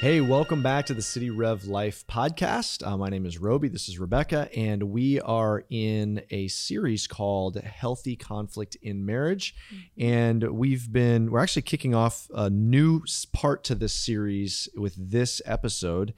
Hey, welcome back to the City Rev Life podcast. Uh, my name is Roby. This is Rebecca, and we are in a series called Healthy Conflict in Marriage. And we've been, we're actually kicking off a new part to this series with this episode.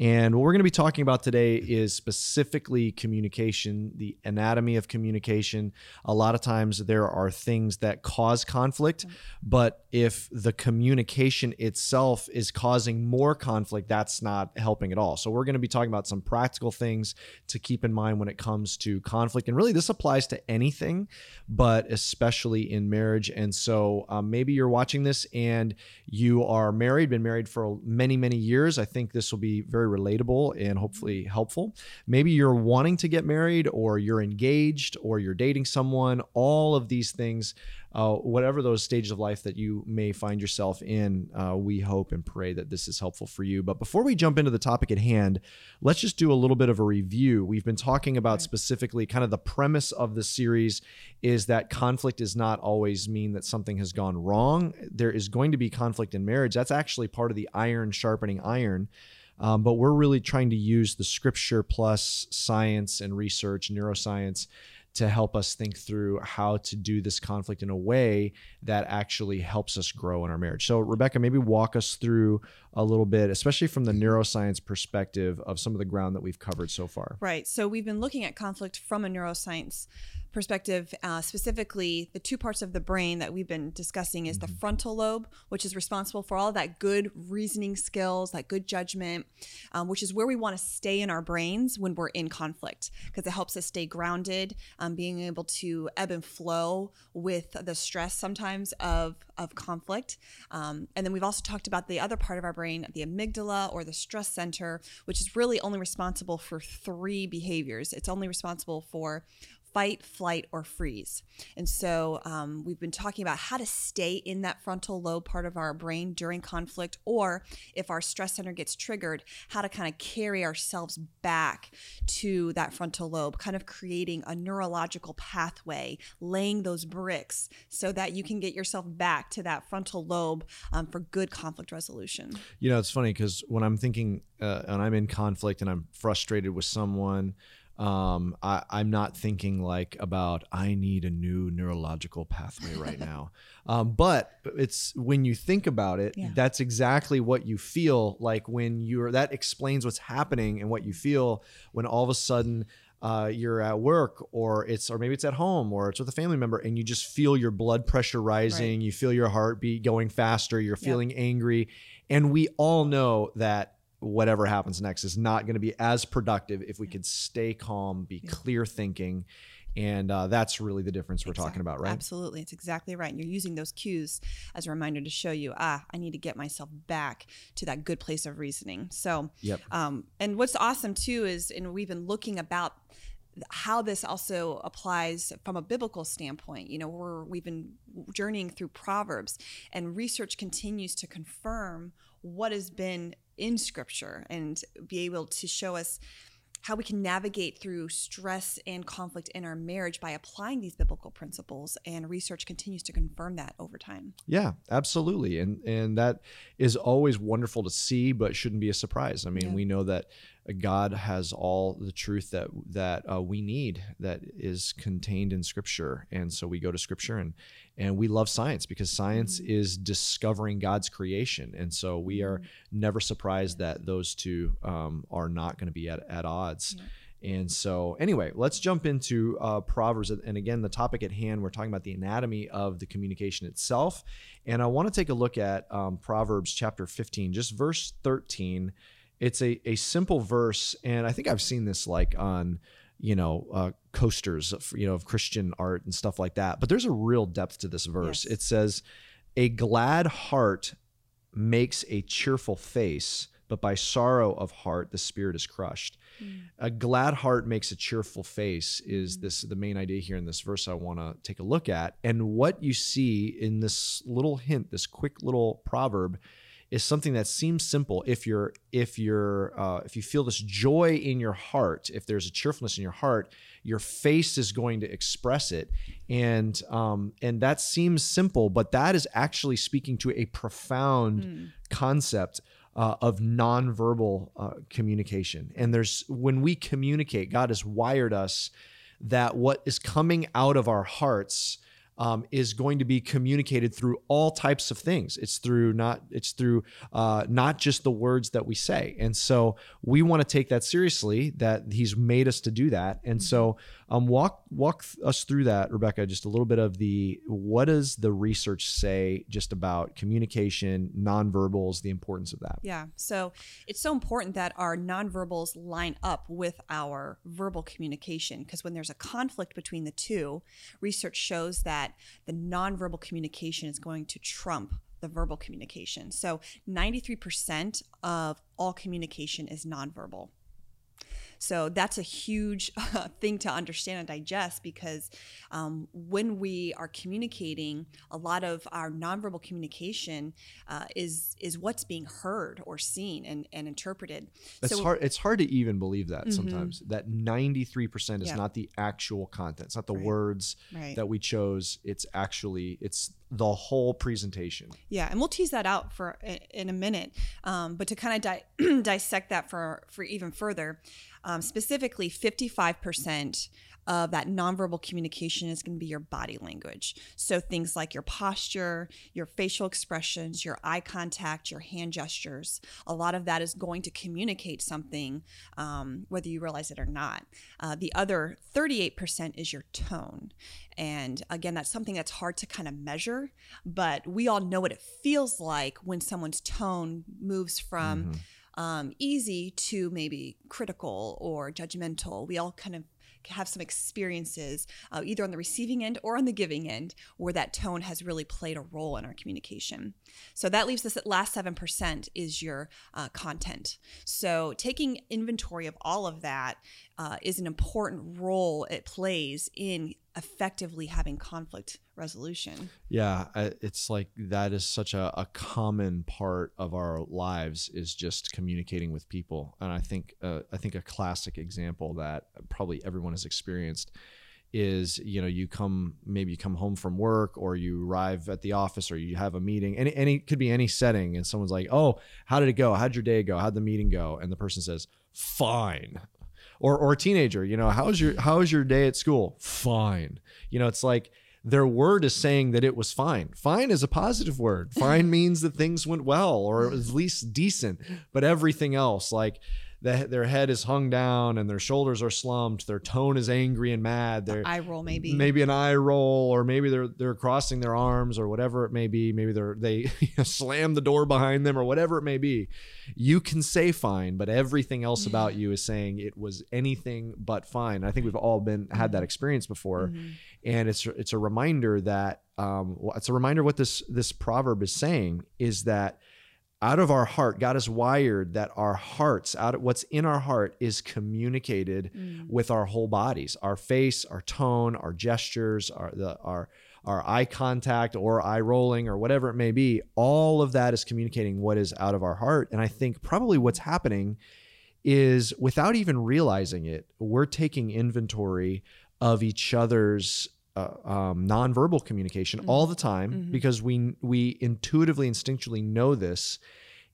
And what we're going to be talking about today is specifically communication, the anatomy of communication. A lot of times there are things that cause conflict, but if the communication itself is causing more conflict, that's not helping at all. So we're going to be talking about some practical things to keep in mind when it comes to conflict. And really, this applies to anything, but especially in marriage. And so um, maybe you're watching this and you are married, been married for many, many years. I think this will be very relatable and hopefully helpful. Maybe you're wanting to get married or you're engaged or you're dating someone. All of these things, uh, whatever those stages of life that you may find yourself in, uh, we hope and pray that this is helpful for you. But before we jump into the topic at hand, let's just do a little bit of a review. We've been talking about specifically kind of the premise of the series is that conflict does not always mean that something has gone wrong. There is going to be conflict in marriage. That's actually part of the iron sharpening iron. Um, but we're really trying to use the scripture plus science and research, neuroscience, to help us think through how to do this conflict in a way that actually helps us grow in our marriage. So, Rebecca, maybe walk us through a little bit, especially from the neuroscience perspective of some of the ground that we've covered so far. Right. So, we've been looking at conflict from a neuroscience perspective, uh, specifically the two parts of the brain that we've been discussing is the frontal lobe, which is responsible for all that good reasoning skills, that good judgment, um, which is where we want to stay in our brains when we're in conflict because it helps us stay grounded, um, being able to ebb and flow with the stress sometimes of of conflict. Um, and then we've also talked about the other part of our brain, the amygdala or the stress center, which is really only responsible for three behaviors. It's only responsible for fight, flight, or freeze. And so um, we've been talking about how to stay in that frontal lobe part of our brain during conflict, or if our stress center gets triggered, how to kind of carry ourselves back to that frontal lobe, kind of creating a neurological pathway, laying those bricks so that you can get yourself back to that frontal lobe um, for good conflict resolution. You know, it's funny because when I'm thinking uh, and I'm in conflict and I'm frustrated with someone, um, I, I'm not thinking like about I need a new neurological pathway right now. Um, but it's when you think about it, Yeah. that's exactly what you feel like when you're. That explains what's happening and what you feel when all of a sudden. Uh, you're at work or it's or maybe it's at home or it's with a family member and you just feel your blood pressure rising you feel your heartbeat going faster you're feeling angry and we all know that whatever happens next is not going to be as productive if we could stay calm, be clear thinking. And uh, that's really the difference we're talking about, right? Absolutely. It's exactly right. And you're using those cues as a reminder to show you, ah, I need to get myself back to that good place of reasoning. So, Yep. um, and what's awesome too is, and we've been looking about how this also applies from a biblical standpoint. You know, we're we've been journeying through Proverbs, and research continues to confirm what has been in Scripture and be able to show us how we can navigate through stress and conflict in our marriage by applying these biblical principles. And research continues to confirm that over time. Yeah, absolutely. And and that is always wonderful to see, but shouldn't be a surprise. I mean, Yeah. we know that God has all the truth that that uh, we need that is contained in Scripture, and so we go to Scripture and and we love science because science is discovering God's creation, and so we are never surprised that those two um, are not going to be at, at odds. And so, anyway, let's jump into uh, Proverbs. And again, the topic at hand, we're talking about the anatomy of the communication itself. And I want to take a look at um, Proverbs chapter 15, just verse 13. It's a, a simple verse. And I think I've seen this like on, you know, uh, coasters, of, you know, of Christian art and stuff like that. But there's a real depth to this verse. Yes. It says, A glad heart makes a cheerful face, but by sorrow of heart the spirit is crushed. A glad heart makes a cheerful face is this the main idea here in this verse I want to take a look at. And what you see in this little hint, this quick little proverb is something that seems simple if you're if you're uh, if you feel this joy in your heart if there's a cheerfulness in your heart your face is going to express it and um, and that seems simple but that is actually speaking to a profound mm. concept uh, of nonverbal uh, communication and there's when we communicate god has wired us that what is coming out of our hearts um, is going to be communicated through all types of things. It's through not it's through uh, not just the words that we say, and so we want to take that seriously. That He's made us to do that, and so um, walk walk us through that, Rebecca. Just a little bit of the what does the research say just about communication, nonverbals, the importance of that. Yeah, so it's so important that our nonverbals line up with our verbal communication because when there's a conflict between the two, research shows that the nonverbal communication is going to trump the verbal communication. So 93% of all communication is nonverbal. So that's a huge uh, thing to understand and digest because um, when we are communicating, a lot of our nonverbal communication uh, is is what's being heard or seen and, and interpreted. It's so, hard. It's hard to even believe that mm-hmm. sometimes that ninety three percent is not the actual content. It's not the right. words right. that we chose. It's actually it's the whole presentation. Yeah, and we'll tease that out for in a minute. Um, but to kind of di- dissect that for for even further, um, specifically, fifty five percent of that nonverbal communication is going to be your body language. So things like your posture, your facial expressions, your eye contact, your hand gestures. A lot of that is going to communicate something, um, whether you realize it or not. Uh, the other 38% is your tone. And again, that's something that's hard to kind of measure, but we all know what it feels like when someone's tone moves from. Mm-hmm. Um, easy to maybe critical or judgmental. We all kind of have some experiences uh, either on the receiving end or on the giving end where that tone has really played a role in our communication. So that leaves us at last 7% is your uh, content. So taking inventory of all of that uh, is an important role it plays in effectively having conflict resolution. Yeah, it's like that is such a, a common part of our lives is just communicating with people, and I think uh, I think a classic example that probably everyone has experienced is you know you come maybe you come home from work or you arrive at the office or you have a meeting any any could be any setting and someone's like oh how did it go? How'd your day go? How'd the meeting go? And the person says fine or or a teenager you know how's your how's your day at school? Fine. You know it's like their word is saying that it was fine. Fine is a positive word. Fine means that things went well or at least decent but everything else like the, their head is hung down and their shoulders are slumped. Their tone is angry and mad. Their eye roll, maybe maybe an eye roll, or maybe they're they're crossing their arms, or whatever it may be. Maybe they're they slam the door behind them, or whatever it may be. You can say fine, but everything else about you is saying it was anything but fine. I think we've all been had that mm-hmm. experience before, mm-hmm. and it's it's a reminder that um, it's a reminder what this this proverb is saying is that out of our heart god has wired that our hearts out of what's in our heart is communicated mm. with our whole bodies our face our tone our gestures our the our our eye contact or eye rolling or whatever it may be all of that is communicating what is out of our heart and i think probably what's happening is without even realizing it we're taking inventory of each other's uh, um, nonverbal communication mm-hmm. all the time mm-hmm. because we we intuitively instinctually know this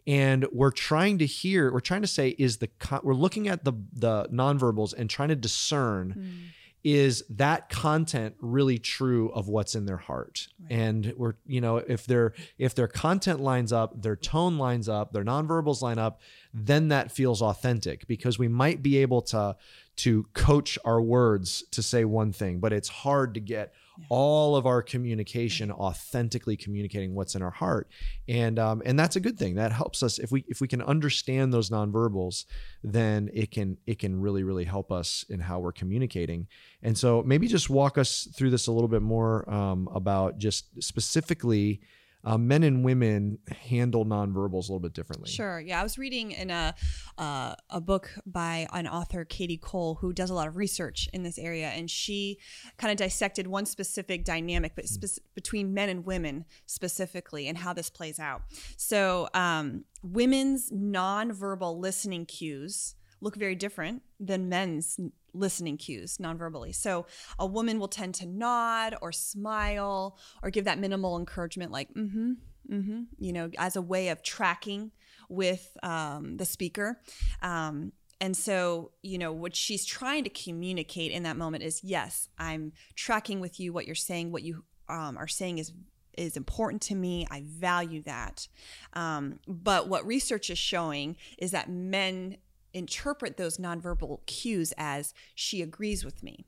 and we're trying to hear we're trying to say is the we're looking at the the nonverbals and trying to discern mm. Is that content really true of what's in their heart right. and we're you know if their if their content lines up their tone lines up their nonverbals line up then that feels authentic because we might be able to to coach our words to say one thing, but it's hard to get yeah. all of our communication authentically communicating what's in our heart, and um, and that's a good thing. That helps us if we if we can understand those nonverbals, then it can it can really really help us in how we're communicating. And so maybe just walk us through this a little bit more um, about just specifically uh, men and women handle nonverbals a little bit differently. Sure. Yeah, I was reading in a uh, a book by an author, Katie Cole, who does a lot of research in this area, and she kind of dissected one specific dynamic, but spe- between men and women specifically, and how this plays out. So, um, women's nonverbal listening cues look very different than men's listening cues nonverbally. So a woman will tend to nod or smile or give that minimal encouragement, like, mm hmm, mm hmm, you know, as a way of tracking with um, the speaker. Um, and so, you know, what she's trying to communicate in that moment is yes, I'm tracking with you what you're saying, what you um, are saying is is important to me. I value that. Um, but what research is showing is that men interpret those nonverbal cues as she agrees with me.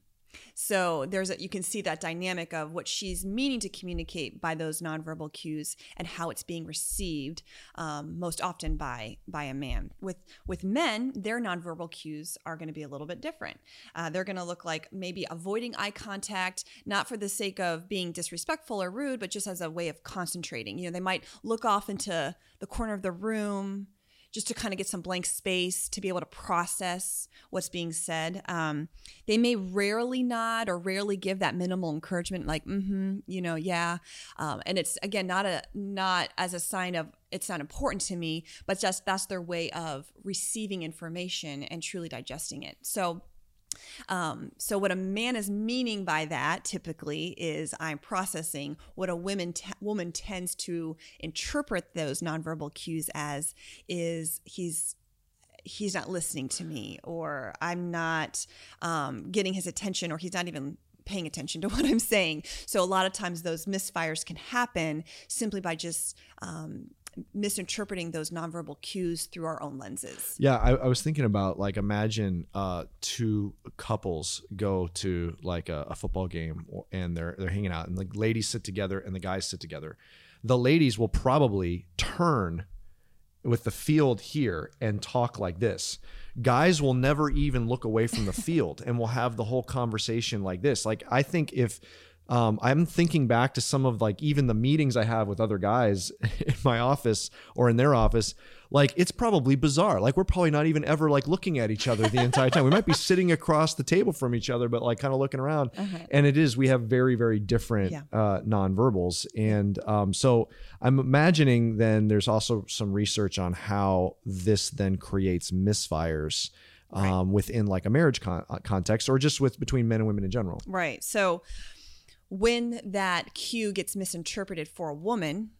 So there's a, you can see that dynamic of what she's meaning to communicate by those nonverbal cues and how it's being received um, most often by by a man. With with men, their nonverbal cues are going to be a little bit different. Uh, they're going to look like maybe avoiding eye contact, not for the sake of being disrespectful or rude, but just as a way of concentrating. You know, they might look off into the corner of the room just to kind of get some blank space to be able to process what's being said. Um, they may rarely nod or rarely give that minimal encouragement, like "mm-hmm," you know, yeah. Um, and it's again not a not as a sign of it's not important to me, but just that's their way of receiving information and truly digesting it. So um, so, what a man is meaning by that typically is I'm processing. What a woman woman tends to interpret those nonverbal cues as is he's he's not listening to me, or I'm not um, getting his attention, or he's not even paying attention to what I'm saying. So, a lot of times those misfires can happen simply by just um, misinterpreting those nonverbal cues through our own lenses. Yeah, I, I was thinking about like imagine uh, two couples go to like a, a, football game and they're they're hanging out and the ladies sit together and the guys sit together. The ladies will probably turn with the field here and talk like this. Guys will never even look away from the field and will have the whole conversation like this. Like I think if um, I'm thinking back to some of like even the meetings I have with other guys in my office or in their office. Like it's probably bizarre. Like we're probably not even ever like looking at each other the entire time. We might be sitting across the table from each other, but like kind of looking around. Uh-huh. And it is we have very very different yeah. uh, nonverbals. And um, so I'm imagining then there's also some research on how this then creates misfires. Um, right. within like a marriage con- uh, context or just with between men and women in general. Right. So when that cue gets misinterpreted for a woman,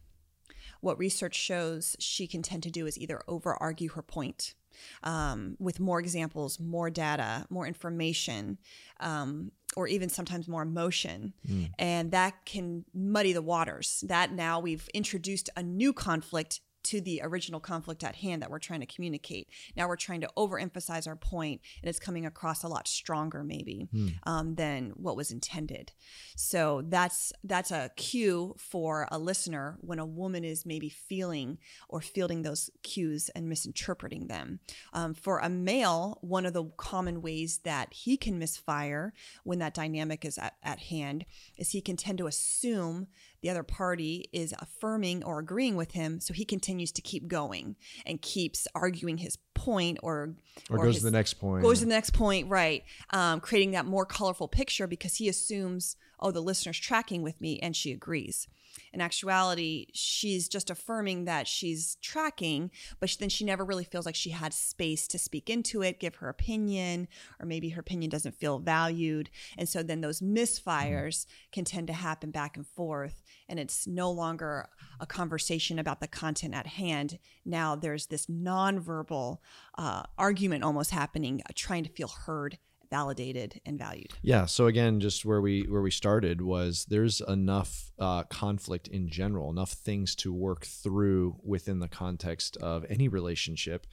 what research shows she can tend to do is either over argue her point um, with more examples, more data, more information, um, or even sometimes more emotion. Mm. And that can muddy the waters. That now we've introduced a new conflict to the original conflict at hand that we're trying to communicate. Now we're trying to overemphasize our point, and it's coming across a lot stronger, maybe, hmm. um, than what was intended. So that's that's a cue for a listener when a woman is maybe feeling or fielding those cues and misinterpreting them. Um, for a male, one of the common ways that he can misfire when that dynamic is at, at hand is he can tend to assume the other party is affirming or agreeing with him, so he continues to keep going and keeps arguing his point or or, or goes his, to the next point. goes to the next point right um, creating that more colorful picture because he assumes oh the listener's tracking with me and she agrees in actuality, she's just affirming that she's tracking, but then she never really feels like she had space to speak into it, give her opinion, or maybe her opinion doesn't feel valued. And so then those misfires can tend to happen back and forth. And it's no longer a conversation about the content at hand. Now there's this nonverbal uh, argument almost happening, trying to feel heard validated and valued. Yeah. So again, just where we where we started was there's enough uh, conflict in general, enough things to work through within the context of any relationship.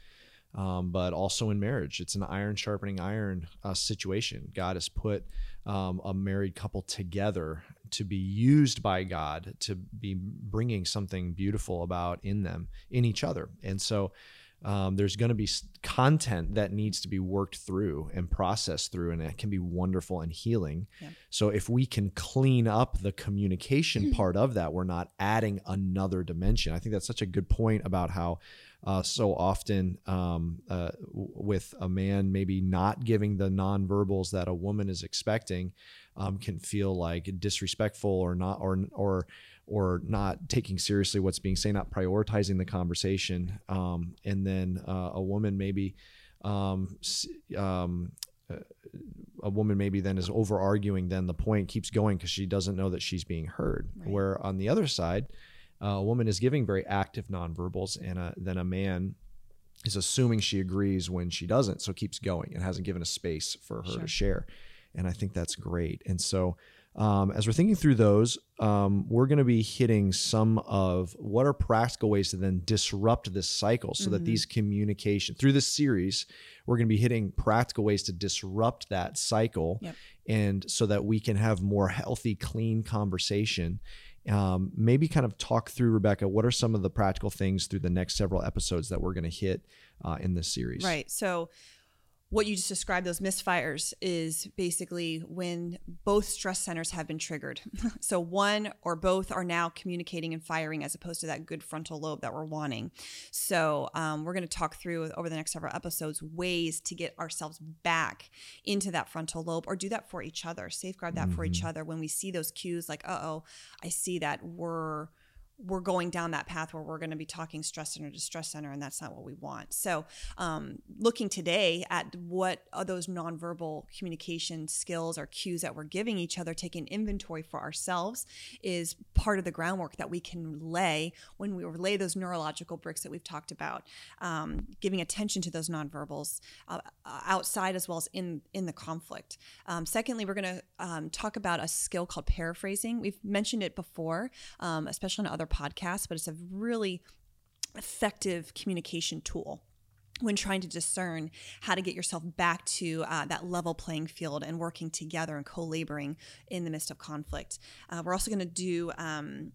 Um, but also in marriage, it's an iron sharpening iron uh, situation. God has put um, a married couple together to be used by God to be bringing something beautiful about in them, in each other. And so um, there's going to be content that needs to be worked through and processed through, and it can be wonderful and healing. So, if we can clean up the communication part of that, we're not adding another dimension. I think that's such a good point about how. Uh, so often, um, uh, with a man maybe not giving the nonverbals that a woman is expecting, um, can feel like disrespectful or not, or or or not taking seriously what's being said, not prioritizing the conversation. Um, and then uh, a woman maybe, um, um, uh, a woman maybe then is over arguing, then the point keeps going because she doesn't know that she's being heard. Right. Where on the other side, a woman is giving very active nonverbals, and a, then a man is assuming she agrees when she doesn't, so keeps going and hasn't given a space for her sure. to share. And I think that's great. And so, um, as we're thinking through those, um, we're going to be hitting some of what are practical ways to then disrupt this cycle so mm-hmm. that these communication through this series, we're going to be hitting practical ways to disrupt that cycle yep. and so that we can have more healthy, clean conversation. Um, maybe kind of talk through, Rebecca, what are some of the practical things through the next several episodes that we're going to hit uh, in this series? Right. So, what you just described, those misfires, is basically when both stress centers have been triggered. so one or both are now communicating and firing as opposed to that good frontal lobe that we're wanting. So um, we're going to talk through over the next several episodes ways to get ourselves back into that frontal lobe or do that for each other, safeguard that mm-hmm. for each mm-hmm. other when we see those cues like, uh oh, I see that we're we're going down that path where we're going to be talking stress center to stress center, and that's not what we want. So, um, looking today at what are those nonverbal communication skills or cues that we're giving each other, taking inventory for ourselves, is part of the groundwork that we can lay when we lay those neurological bricks that we've talked about. Um, giving attention to those nonverbals uh, outside as well as in in the conflict. Um, secondly, we're going to um, talk about a skill called paraphrasing. We've mentioned it before, um, especially in other podcasts, but it's a really effective communication tool when trying to discern how to get yourself back to uh, that level playing field and working together and co-laboring in the midst of conflict. Uh, we're also going to do um,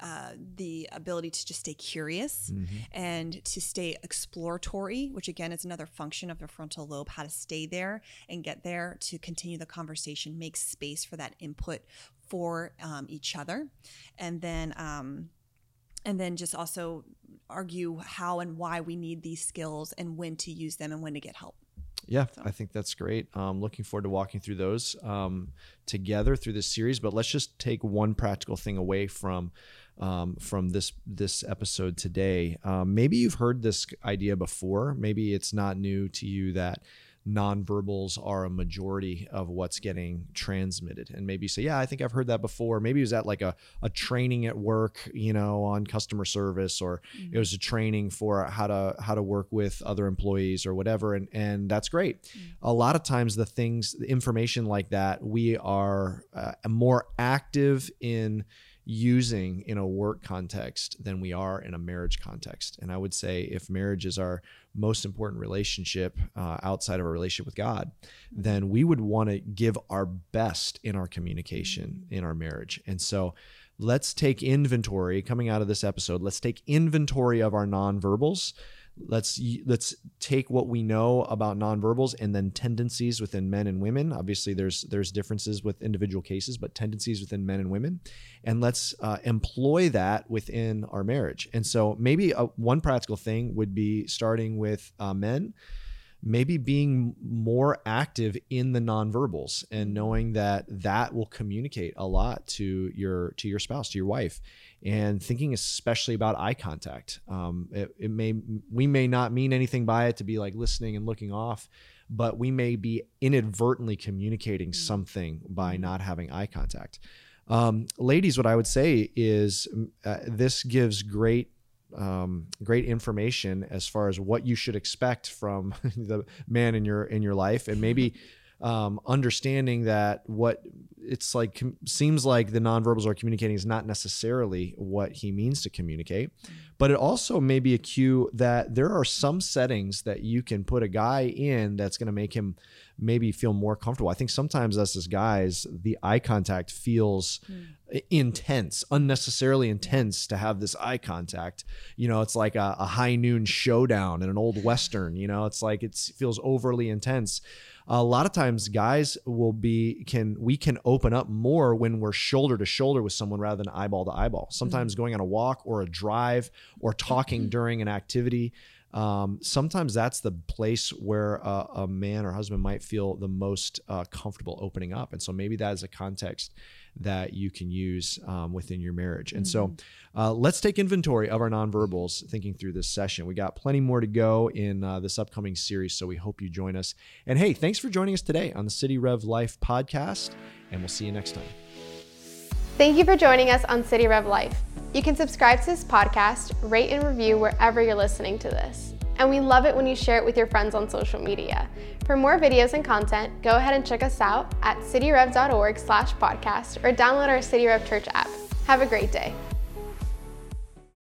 uh, the ability to just stay curious mm-hmm. and to stay exploratory, which again is another function of the frontal lobe, how to stay there and get there to continue the conversation, make space for that input for um, each other. And then, um, and then just also argue how and why we need these skills and when to use them and when to get help. Yeah, so. I think that's great. Um, looking forward to walking through those um, together through this series. But let's just take one practical thing away from um, from this this episode today. Um, maybe you've heard this idea before. Maybe it's not new to you that nonverbals are a majority of what's getting transmitted. And maybe you say, yeah, I think I've heard that before. Maybe it was at like a, a training at work, you know, on customer service, or mm-hmm. it was a training for how to how to work with other employees or whatever. And and that's great. Mm-hmm. A lot of times the things, the information like that, we are uh, more active in using in a work context than we are in a marriage context. And I would say if marriage is our most important relationship uh, outside of a relationship with God, then we would want to give our best in our communication in our marriage. And so let's take inventory coming out of this episode. Let's take inventory of our nonverbals let's let's take what we know about nonverbals and then tendencies within men and women. Obviously there's there's differences with individual cases but tendencies within men and women. And let's uh, employ that within our marriage. And so maybe a, one practical thing would be starting with uh, men maybe being more active in the nonverbals and knowing that that will communicate a lot to your to your spouse to your wife and thinking especially about eye contact um, it, it may we may not mean anything by it to be like listening and looking off but we may be inadvertently communicating mm. something by mm. not having eye contact um, ladies what i would say is uh, this gives great um, great information as far as what you should expect from the man in your in your life, and maybe um, understanding that what it's like seems like the nonverbals are communicating is not necessarily what he means to communicate. But it also may be a cue that there are some settings that you can put a guy in that's going to make him maybe feel more comfortable. I think sometimes us as guys the eye contact feels mm. intense unnecessarily intense to have this eye contact. You know it's like a, a high noon showdown in an old western you know? It's like it feels overly intense a lot of times guys will be can we can open up more when we're shoulder to shoulder with someone rather than eyeball to eyeball sometimes mm-hmm. going on a walk or a drive or talking mm-hmm. during an activity um, sometimes that's the place where a, a, man or husband might feel the most uh, comfortable opening up and so maybe that is a context that you can use um, within your marriage. And mm-hmm. so uh, let's take inventory of our nonverbals thinking through this session. We got plenty more to go in uh, this upcoming series, so we hope you join us. And hey, thanks for joining us today on the City Rev Life podcast, and we'll see you next time. Thank you for joining us on City Rev Life. You can subscribe to this podcast, rate and review wherever you're listening to this. And we love it when you share it with your friends on social media. For more videos and content, go ahead and check us out at cityrev.org slash podcast or download our City Rev Church app. Have a great day.